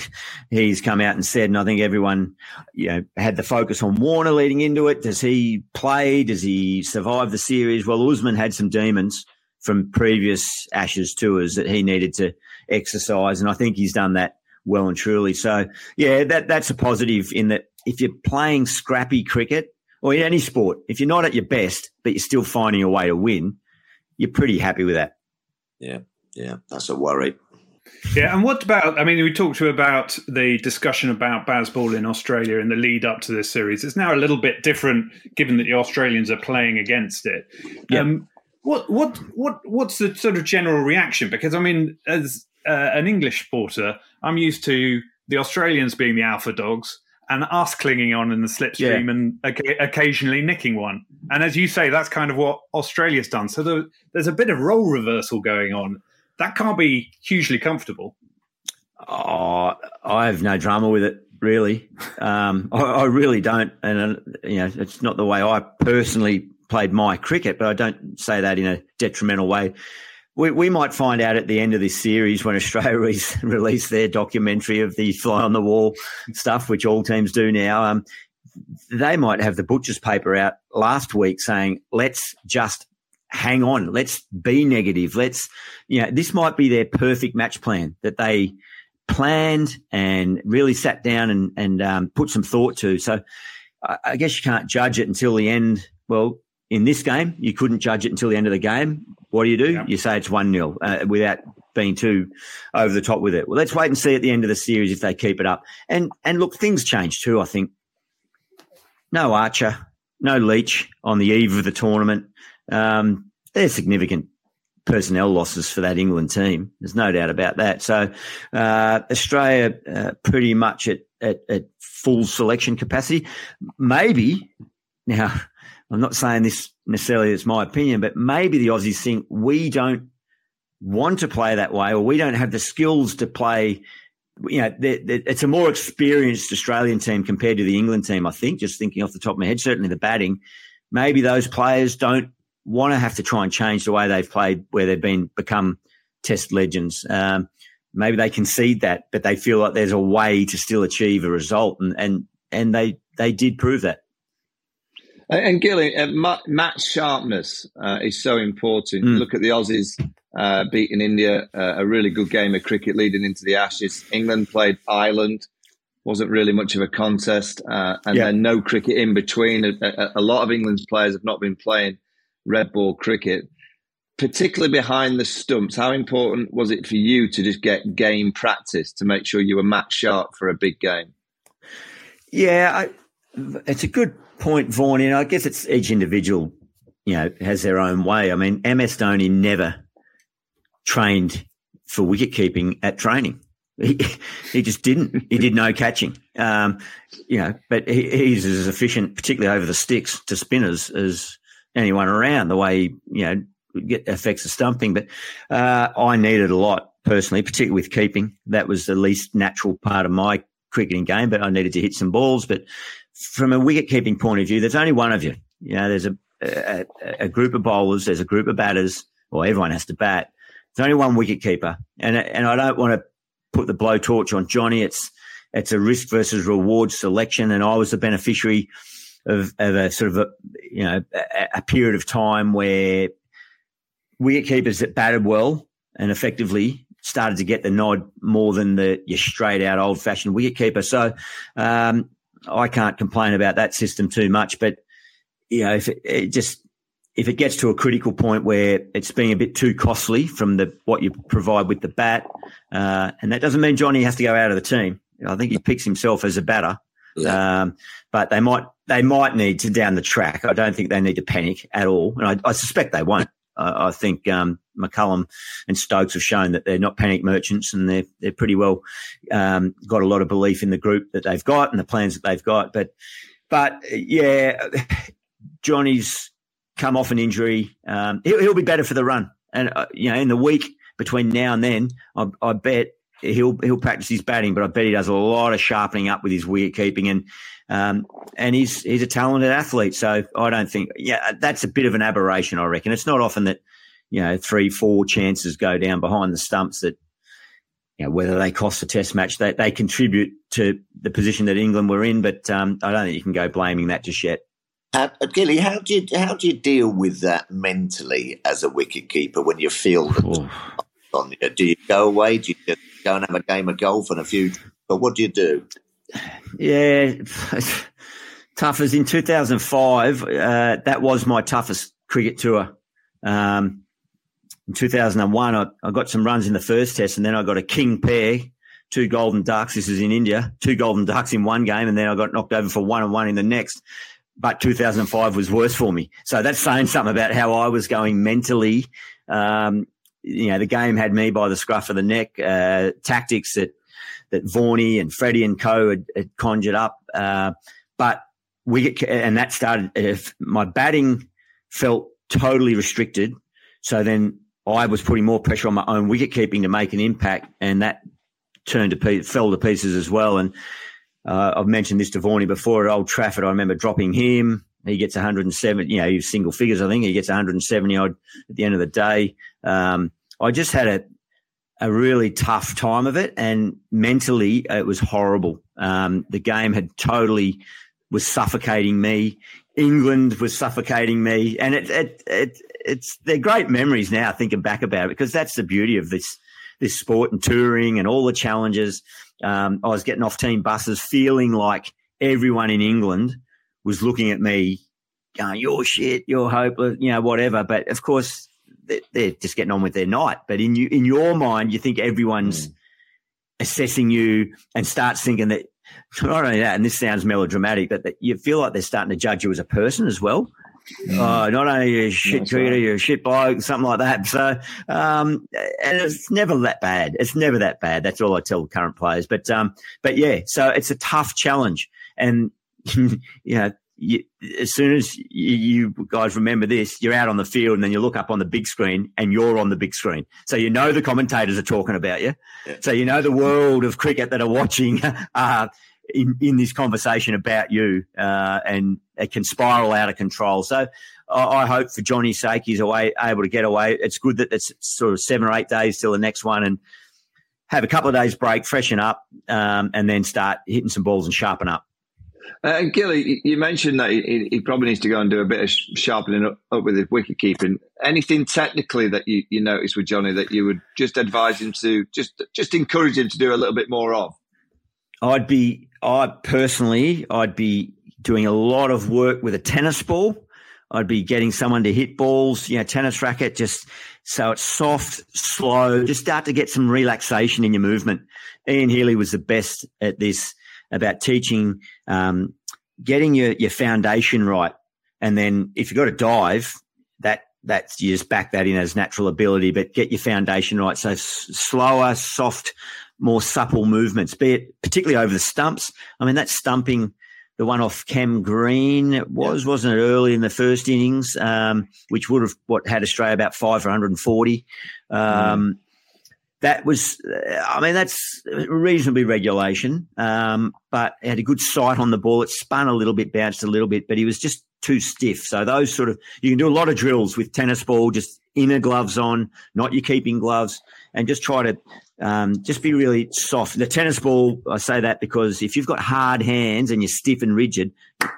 he's come out and said, and I think everyone, you know, had the focus on Warner leading into it. Does he play? Does he survive the series? Well, Usman had some demons from previous Ashes tours that he needed to exercise, and I think he's done that well and truly. So, yeah, that that's a positive in that if you're playing scrappy cricket or in any sport, if you're not at your best, but you're still finding a way to win, you're pretty happy with that. Yeah, yeah, that's a worry. Yeah, and what about? I mean, we talked to about the discussion about Bazball in Australia in the lead up to this series. It's now a little bit different, given that the Australians are playing against it. Yeah. Um, what what what what's the sort of general reaction? Because I mean, as uh, an English supporter, I'm used to the Australians being the alpha dogs and us clinging on in the slipstream yeah. and occasionally nicking one. And as you say, that's kind of what Australia's done. So there, there's a bit of role reversal going on that can't be hugely comfortable. Oh, I have no drama with it, really. Um, I, I, really don't, and uh, you know, it's not the way I personally played my cricket, but I don't say that in a detrimental way. We, we might find out at the end of this series when Australia release their documentary of the fly on the wall stuff, which all teams do now. Um, they might have the butcher's paper out last week saying, let's just hang on, let's be negative. Let's, you know, this might be their perfect match plan that they planned and really sat down and, and um, put some thought to. So I, I guess you can't judge it until the end. Well, in this game, you couldn't judge it until the end of the game. What do you do? Yeah. You say it's 1 0 uh, without being too over the top with it. Well, let's wait and see at the end of the series if they keep it up. And and look, things change too, I think. No Archer, no Leach on the eve of the tournament. Um, they're significant personnel losses for that England team. There's no doubt about that. So uh, Australia uh, pretty much at, at, at, full selection capacity. Maybe now I'm not saying this necessarily. It's my opinion, but maybe the Aussies think we don't want to play that way, or we don't have the skills to play. You know, they're, they're, it's a more experienced Australian team compared to the England team. I think, just thinking off the top of my head, certainly the batting. Maybe those players don't want to have to try and change the way they've played, where they've been become Test legends. Um, maybe they concede that, but they feel like there's a way to still achieve a result, and and and they they did prove that. And Gilly, uh, match sharpness uh, is so important. Mm. Look at the Aussies uh, beating India, uh, a really good game of cricket leading into the Ashes. England played Ireland, wasn't really much of a contest, uh, and yeah. then no cricket in between. A, a, a, lot of England's players have not been playing red ball cricket, particularly behind the stumps. How important was it for you to just get game practice to make sure you were match sharp for a big game? Yeah, I, it's a good point, Vaughan. And I guess it's each individual, you know, has their own way. I mean, MS Dhoni never trained for wicket keeping at training. He, he just didn't. He did no catching. Um, you know, but he, he's as efficient, particularly over the sticks to spinners, as anyone around. The way you know get affects the stumping. But uh, I needed a lot personally, particularly with keeping. That was the least natural part of my cricketing game, but I needed to hit some balls. But from a wicket keeping point of view, there's only one of you. You know, there's a, a, a group of bowlers, there's a group of batters, or everyone has to bat. There's only one wicket keeper, and and I don't want to put the blowtorch on Jonny. It's it's a risk versus reward selection, and I was the beneficiary of, of a sort of a you know a, a period of time where wicket keepers that batted well and effectively started to get the nod more than the your straight out old fashioned wicket keeper. So um, I can't complain about that system too much, but you know if it, it just if it gets to a critical point where it's being a bit too costly from the what you provide with the bat, uh, and that doesn't mean Jonny has to go out of the team. I think he picks himself as a batter, yeah. um, but they might they might need to down the track. I don't think they need to panic at all, and I, I suspect they won't. I, I think um, McCullum and Stokes have shown that they're not panic merchants, and they're they're pretty well um, got a lot of belief in the group that they've got and the plans that they've got. But but yeah, Jonny's come off an injury. Um, he'll, he'll, be better for the run. And, uh, you know, in the week between now and then, I, I, bet he'll, he'll practice his batting, but I bet he does a lot of sharpening up with his wicket keeping and, um, and he's, he's a talented athlete. So I don't think, yeah, that's a bit of an aberration, I reckon. It's not often that, you know, three, four chances go down behind the stumps that, you know, whether they cost a test match, they, they contribute to the position that England were in, but um, I don't think you can go blaming that just yet. Uh, Gilly, how do you how do you deal with that mentally as a wicket keeper when you feel that on you? Do you go away? Do you go and have a game of golf and a few? But what do you do? Yeah, tough as in 2005. Uh, that was my toughest cricket tour. Um, in 2001, I, I, got some runs in the first test, and then I got a king pair, two golden ducks. This is in India, two golden ducks in one game, and then I got knocked over for one and one in the next but 2005 was worse for me. So that's saying something about how I was going mentally. Um, you know, the game had me by the scruff of the neck. Uh, tactics that that Varney and Freddie and Co had, had conjured up, uh, but we get, and that started. If my batting felt totally restricted, so then I was putting more pressure on my own wicket keeping to make an impact, and that turned to piece, fell to pieces as well. And uh, I've mentioned this to Varney before at Old Trafford. I remember dropping him. He gets 107. you know, he's single figures, I think. He gets 170 odd at the end of the day. Um, I just had a, a really tough time of it, and mentally it was horrible. Um, the game had totally was suffocating me. England was suffocating me, and it, it, it it's they're great memories now thinking back about it because that's the beauty of this this sport and touring and all the challenges. Um, I was getting off team buses feeling like everyone in England was looking at me going, you're shit, you're hopeless, you know, whatever. But of course, they're just getting on with their night. But in you, in your mind, you think everyone's mm. assessing you and starts thinking that not only that, and this sounds melodramatic, but that you feel like they're starting to judge you as a person as well. Mm. Uh, not only a shit That's right. you're a shit bloke, something like that. So, um, and it's never that bad. It's never that bad. That's all I tell current players. But, um, but yeah, so it's a tough challenge. And, you know, you, as soon as you, you, guys remember this, you're out on the field and then you look up on the big screen and you're on the big screen. So you know the commentators are talking about you. Yeah. So you know the world of cricket that are watching uh, in, in this conversation about you, uh, and it can spiral out of control. So I, I, hope for Jonny's sake he's away, able to get away. It's good that it's sort of seven or eight days till the next one, and have a couple of days break, freshen up, um, and then start hitting some balls and sharpen up. Uh, Gilly, you mentioned that he, he, probably needs to go and do a bit of sharpening up, up with his wicket keeping. Anything technically that you, you with Jonny that you would just advise him to just just encourage him to do a little bit more of? I'd be I personally, I'd be doing a lot of work with a tennis ball. I'd be getting someone to hit balls, you know, tennis racket, just so it's soft, slow, just start to get some relaxation in your movement. Ian Healy was the best at this about teaching, um, getting your, your foundation right. And then if you've got to dive, that, that's, you just back that in as natural ability, but get your foundation right. So s- slower, soft, more supple movements, be it particularly over the stumps. I mean, that stumping the one off Cam Green. It was, yeah. wasn't it, early in the first innings, um, which would have what had Australia about five for 140. Um, mm. That was, uh, I mean, that's reasonably regulation, um, but it had a good sight on the ball. It spun a little bit, bounced a little bit, but he was just too stiff. So those sort of, you can do a lot of drills with tennis ball, just inner gloves on, not your keeping gloves, and just try to um, just be really soft. The tennis ball, I say that because if you've got hard hands and you're stiff and rigid,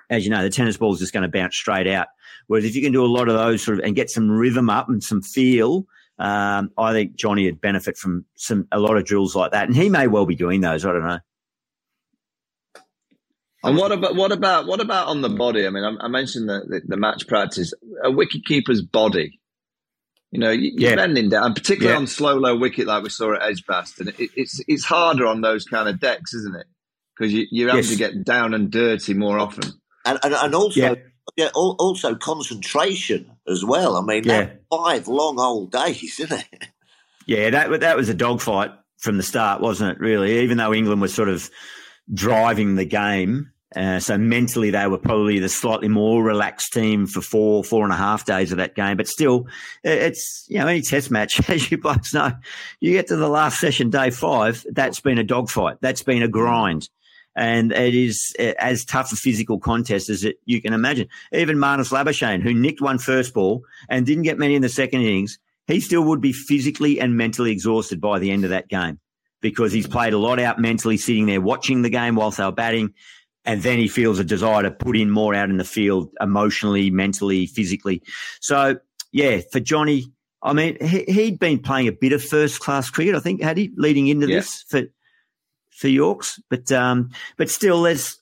as you know, the tennis ball is just going to bounce straight out. Whereas if you can do a lot of those sort of and get some rhythm up and some feel, um, I think Jonny would benefit from some a lot of drills like that, and he may well be doing those. I don't know. And what about what about what about on the body? I mean, I, I mentioned the, the, the match practice. A wicket keeper's body you know, you, are yeah. bending down, and particularly yeah. on slow, low wicket like we saw at Edgbaston. It, it's it's harder on those kind of decks, isn't it? Because you, you're having yes. to get down and dirty more often. And, and, and also, yeah. Yeah. also concentration as well. I mean, yeah. five long old days, isn't it? Yeah, that that was a dogfight from the start, wasn't it? Really, even though England was sort of driving the game, uh, so mentally, they were probably the slightly more relaxed team for four, four and a half days of that game. But still, it's you know any test match, as you both know, you get to the last session, day five. That's been a dogfight. That's been a grind, and it is uh, as tough a physical contest as it, you can imagine. Even Marnus Labuschagne, who nicked one first ball and didn't get many in the second innings, he still would be physically and mentally exhausted by the end of that game because he's played a lot out mentally, sitting there watching the game whilst they were batting and then he feels a desire to put in more out in the field emotionally, mentally, physically. So, yeah, for Jonny, I mean, he, had been playing a bit of first class cricket, I think, had he, leading into yeah. this for for Yorks. But um, but still, there's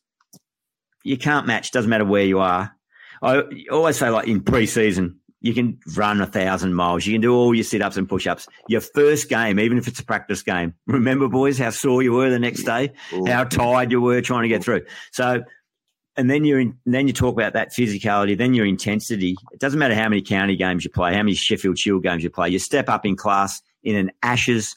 you can't match. Doesn't matter where you are. I always say, like in pre-season, you can run a thousand miles. You can do all your sit ups and push ups. Your first game, even if it's a practice game, remember, boys, how sore you were the next day, how tired you were trying to get through. So, and then you're in, then you talk about that physicality, then your intensity. It doesn't matter how many county games you play, how many Sheffield Shield games you play. You step up in class in an Ashes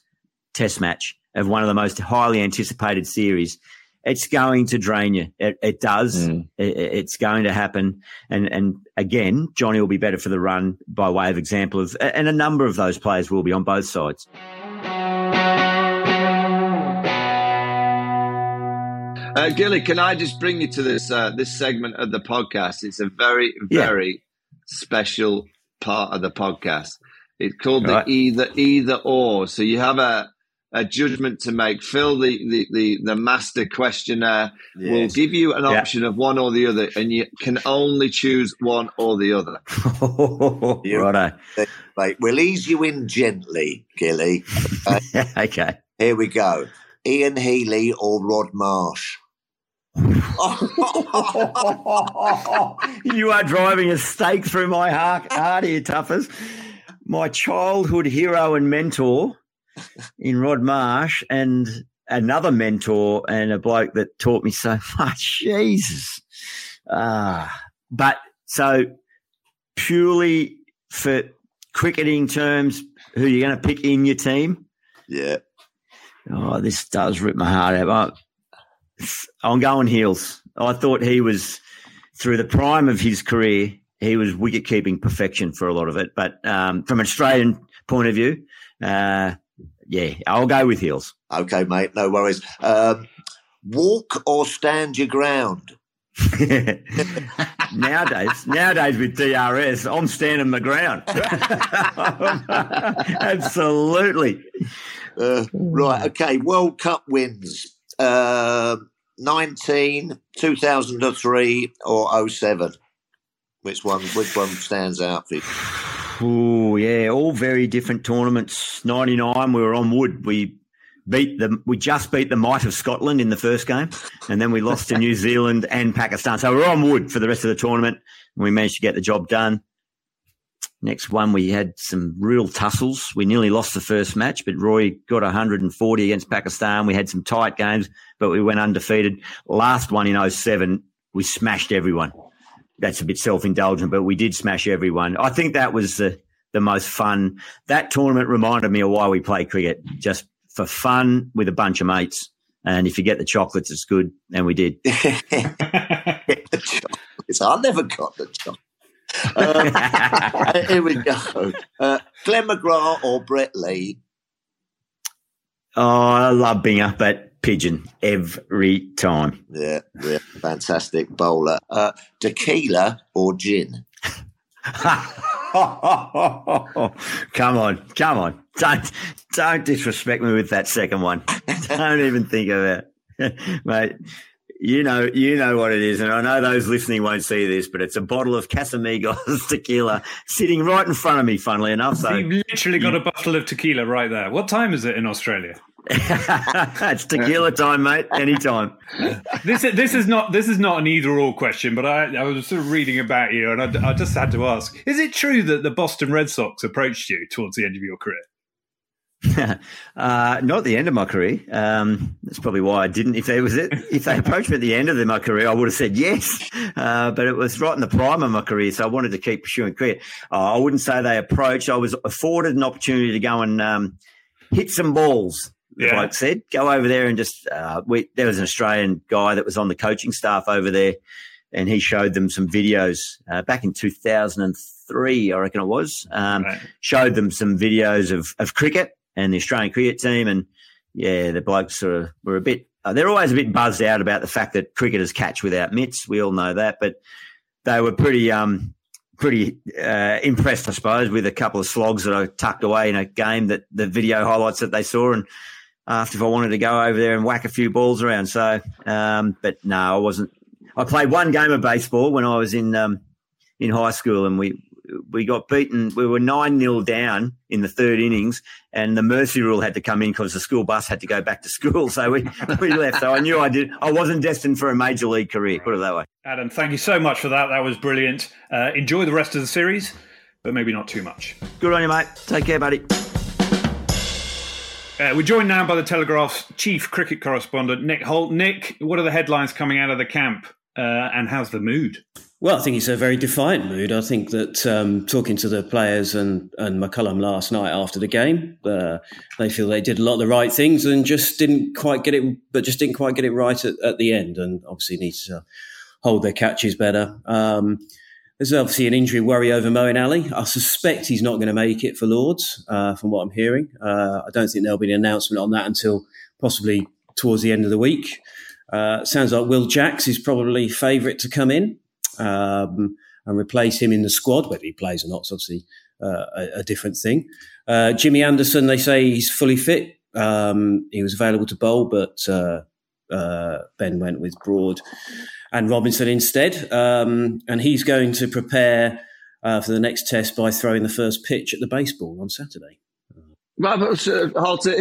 Test match of one of the most highly anticipated series it's going to drain you. It, it does. Mm. It, it's going to happen. And and again, Jonny will be better for the run by way of example of, and a number of those players will be on both sides. Uh, Gilly, can I just bring you to this uh, this segment of the podcast? It's a very very yeah. special part of the podcast. It's called right. the either either or. So you have a a judgment to make. Phil, the, the, the, the master questioner, yes. will give you an option yeah. of one or the other, and you can only choose one or the other. Righto. Right, we'll ease you in gently, Gilly. Uh, okay. okay. Here we go. Ian Healy or Rod Marsh? you are driving a stake through my heart, heart here, Tuffers. My childhood hero and mentor in Rod Marsh and another mentor and a bloke that taught me so much. Jesus. Ah, but so purely for cricketing terms, who you're going to pick in your team? Yeah. Oh, this does rip my heart out. I'm going Heals. I thought he was through the prime of his career. He was wicket keeping perfection for a lot of it, but um, from an Australian point of view, uh, yeah, I'll go with Heals. Okay, mate, no worries. Um, walk or stand your ground? nowadays, nowadays with DRS, I'm standing my ground. Absolutely. Uh, right. Okay. World Cup wins. Uh, 19, 2003 or 07? Which one? Which one stands out for you? Oh yeah, all very different tournaments. Ninety nine, we were on wood. We beat the we just beat the might of Scotland in the first game, and then we lost to New Zealand and Pakistan. So we're on wood for the rest of the tournament. And we managed to get the job done. Next one, we had some real tussles. We nearly lost the first match, but Roy got 140 against Pakistan. We had some tight games, but we went undefeated. Last one in 07, we smashed everyone that's a bit self indulgent, but we did smash everyone. I think that was the, the most fun. That tournament reminded me of why we play cricket, just for fun with a bunch of mates. And if you get the chocolates, it's good. And we did. chocolates. I never got the chocolates. Uh, here we go. Uh, Glenn McGrath or Brett Lee? Oh, I love Binga, but Pigeon every time. Yeah, yeah, fantastic bowler. Uh, tequila or gin? come on, come on. Don't don't disrespect me with that second one. don't even think of it. Mate, you know you know what it is, and I know those listening won't see this, but it's a bottle of Casamigos tequila sitting right in front of me, funnily enough. So you've literally got a bottle of tequila right there. What time is it in Australia? it's tequila time, mate. Anytime. this is this is not this is not an either or question, but I, I was sort of reading about you, and I, I, just had to ask: Is it true that the Boston Red Sox approached you towards the end of your career? uh, not the end of my career. Um, that's probably why I didn't. If they was it, if they approached me at the end of my career, I would have said yes. Uh, but it was right in the prime of my career, so I wanted to keep pursuing cricket. Uh, I wouldn't say they approached. I was afforded an opportunity to go and um, hit some balls the yeah. bloke said. Go over there and just, uh, we, there was an Australian guy that was on the coaching staff over there and he showed them some videos uh, back in 2003, I reckon it was. Um, right. Showed them some videos of, of cricket and the Australian cricket team. And yeah, the blokes sort of were a bit, uh, they're always a bit buzzed out about the fact that cricketers catch without mitts. We all know that, but they were pretty, um, pretty uh, impressed, I suppose, with a couple of slogs that I tucked away in a game that the video highlights that they saw. And asked if I wanted to go over there and whack a few balls around. So, um, but no, I wasn't. I played one game of baseball when I was in um, in high school, and we we got beaten. We were nine 0 down in the third innings, and the mercy rule had to come in because the school bus had to go back to school. So we we left. So I knew I did. I wasn't destined for a major league career. Put it that way. Adam, thank you so much for that. That was brilliant. Uh, enjoy the rest of the series, but maybe not too much. Good on you, mate. Take care, buddy. Uh, we're joined now by the Telegraph's chief cricket correspondent, Nick Hoult. Nick, what are the headlines coming out of the camp, uh, and how's the mood? Well, I think it's a very defiant mood. I think that um, talking to the players and, and McCullum last night after the game, uh, they feel they did a lot of the right things and just didn't quite get it, but just didn't quite get it right at, at the end, and obviously need to hold their catches better. Um, there's obviously an injury worry over Moeen Ali. I suspect he's not going to make it for Lords, uh, from what I'm hearing. Uh, I don't think there'll be an announcement on that until possibly towards the end of the week. Uh, sounds like Will Jacks is probably favourite to come in um, and replace him in the squad. Whether he plays or not is obviously uh, a, a, different thing. Uh, Jimmy Anderson, they say he's fully fit. Um, he was available to bowl, but uh, Ben went with Broad and Robinson instead. Um, and he's going to prepare uh, for the next test by throwing the first pitch at the baseball on Saturday. Well, Halter,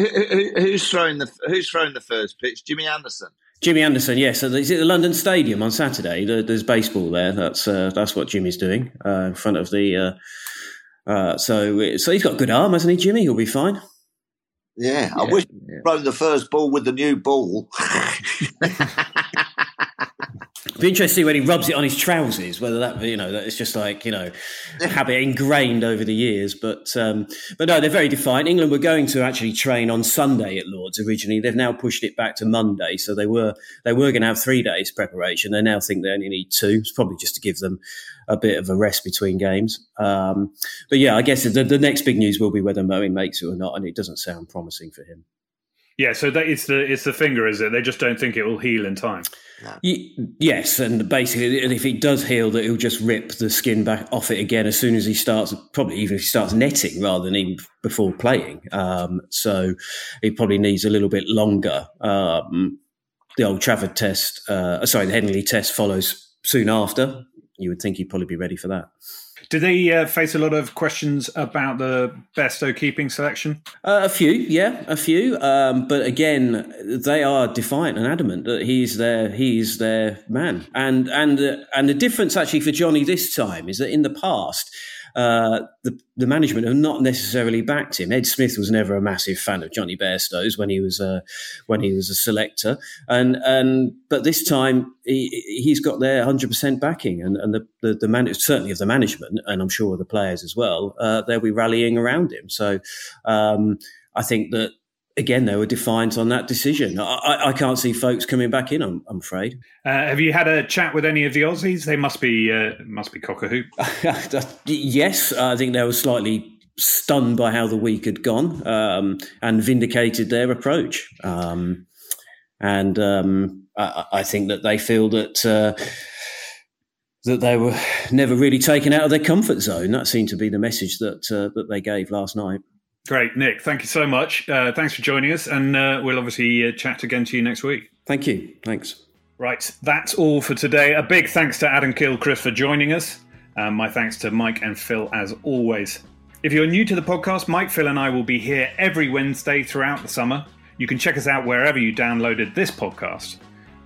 who's throwing the who's throwing the first pitch? Jimmy Anderson. Jimmy Anderson, yes. So is it the London Stadium on Saturday? There's baseball there. That's uh, that's what Jimmy's doing uh, in front of the. Uh, uh, so so he's got good arm, hasn't he, Jimmy? He'll be fine. Yeah, I wish yeah. thrown the first ball with the new ball. It'd be interesting when he rubs it on his trousers, whether that you know that it's just like you know habit ingrained over the years. But um, but no, they're very defiant. England were going to actually train on Sunday at Lords originally. They've now pushed it back to Monday, so they were they were going to have three days preparation. They now think they only need two. It's probably just to give them a bit of a rest between games. Um, but yeah, I guess the, the next big news will be whether Moeen makes it or not, and it doesn't sound promising for him. Yeah, so that, it's the it's the finger, is it? They just don't think it will heal in time. No. yes, and basically, if it does heal, that he'll just rip the skin back off it again as soon as he starts. Probably even if he starts netting rather than even before playing. Um, so he probably needs a little bit longer. Um, the old Trafford test, uh, sorry, the Headingley test follows soon after. You would think he'd probably be ready for that. Did they uh, face a lot of questions about the Bairstow keeping selection? Uh, a few, yeah, a few. Um, but again, they are defiant and adamant that he's their he's their man. And and uh, and the difference actually for Jonny this time is that in the past uh, the, the management have not necessarily backed him. Ed Smith was never a massive fan of Jonny Bairstow's when he was a, when he was a selector, and and but this time he, he's got their hundred percent backing, and and the the, the man, certainly of the management, and I'm sure the players as well. Uh, they'll be rallying around him. So um, I think that again, they were defiant on that decision. I, I can't see Foakes coming back in. I'm, I'm afraid. Uh, have you had a chat with any of the Aussies? They must be uh, must be cock a hoop. yes, I think they were slightly stunned by how the week had gone um, and vindicated their approach. Um, and um, I, I, think that they feel that. Uh, that they were never really taken out of their comfort zone. That seemed to be the message that uh, that they gave last night. Great, Nick. Thank you so much. Uh, thanks for joining us, and uh, we'll obviously uh, chat again to you next week. Thank you. Thanks. Right, that's all for today. A big thanks to Adam Gilchrist for joining us. Um, my thanks to Mike and Phil as always. If you're new to the podcast, Mike, Phil, and I will be here every Wednesday throughout the summer. You can check us out wherever you downloaded this podcast.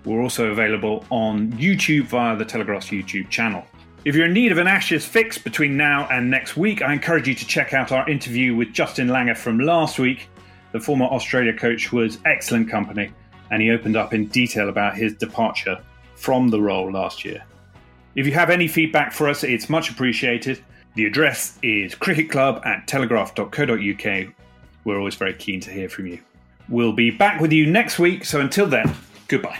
We're also available on YouTube via the Telegraph's YouTube channel. If you're in need of an Ashes fix between now and next week, I encourage you to check out our interview with Justin Langer from last week. The former Australia coach was excellent company, and he opened up in detail about his departure from the role last year. If you have any feedback for us, it's much appreciated. The address is cricketclub at telegraph.co.uk. We're always very keen to hear from you. We'll be back with you next week, so until then, goodbye.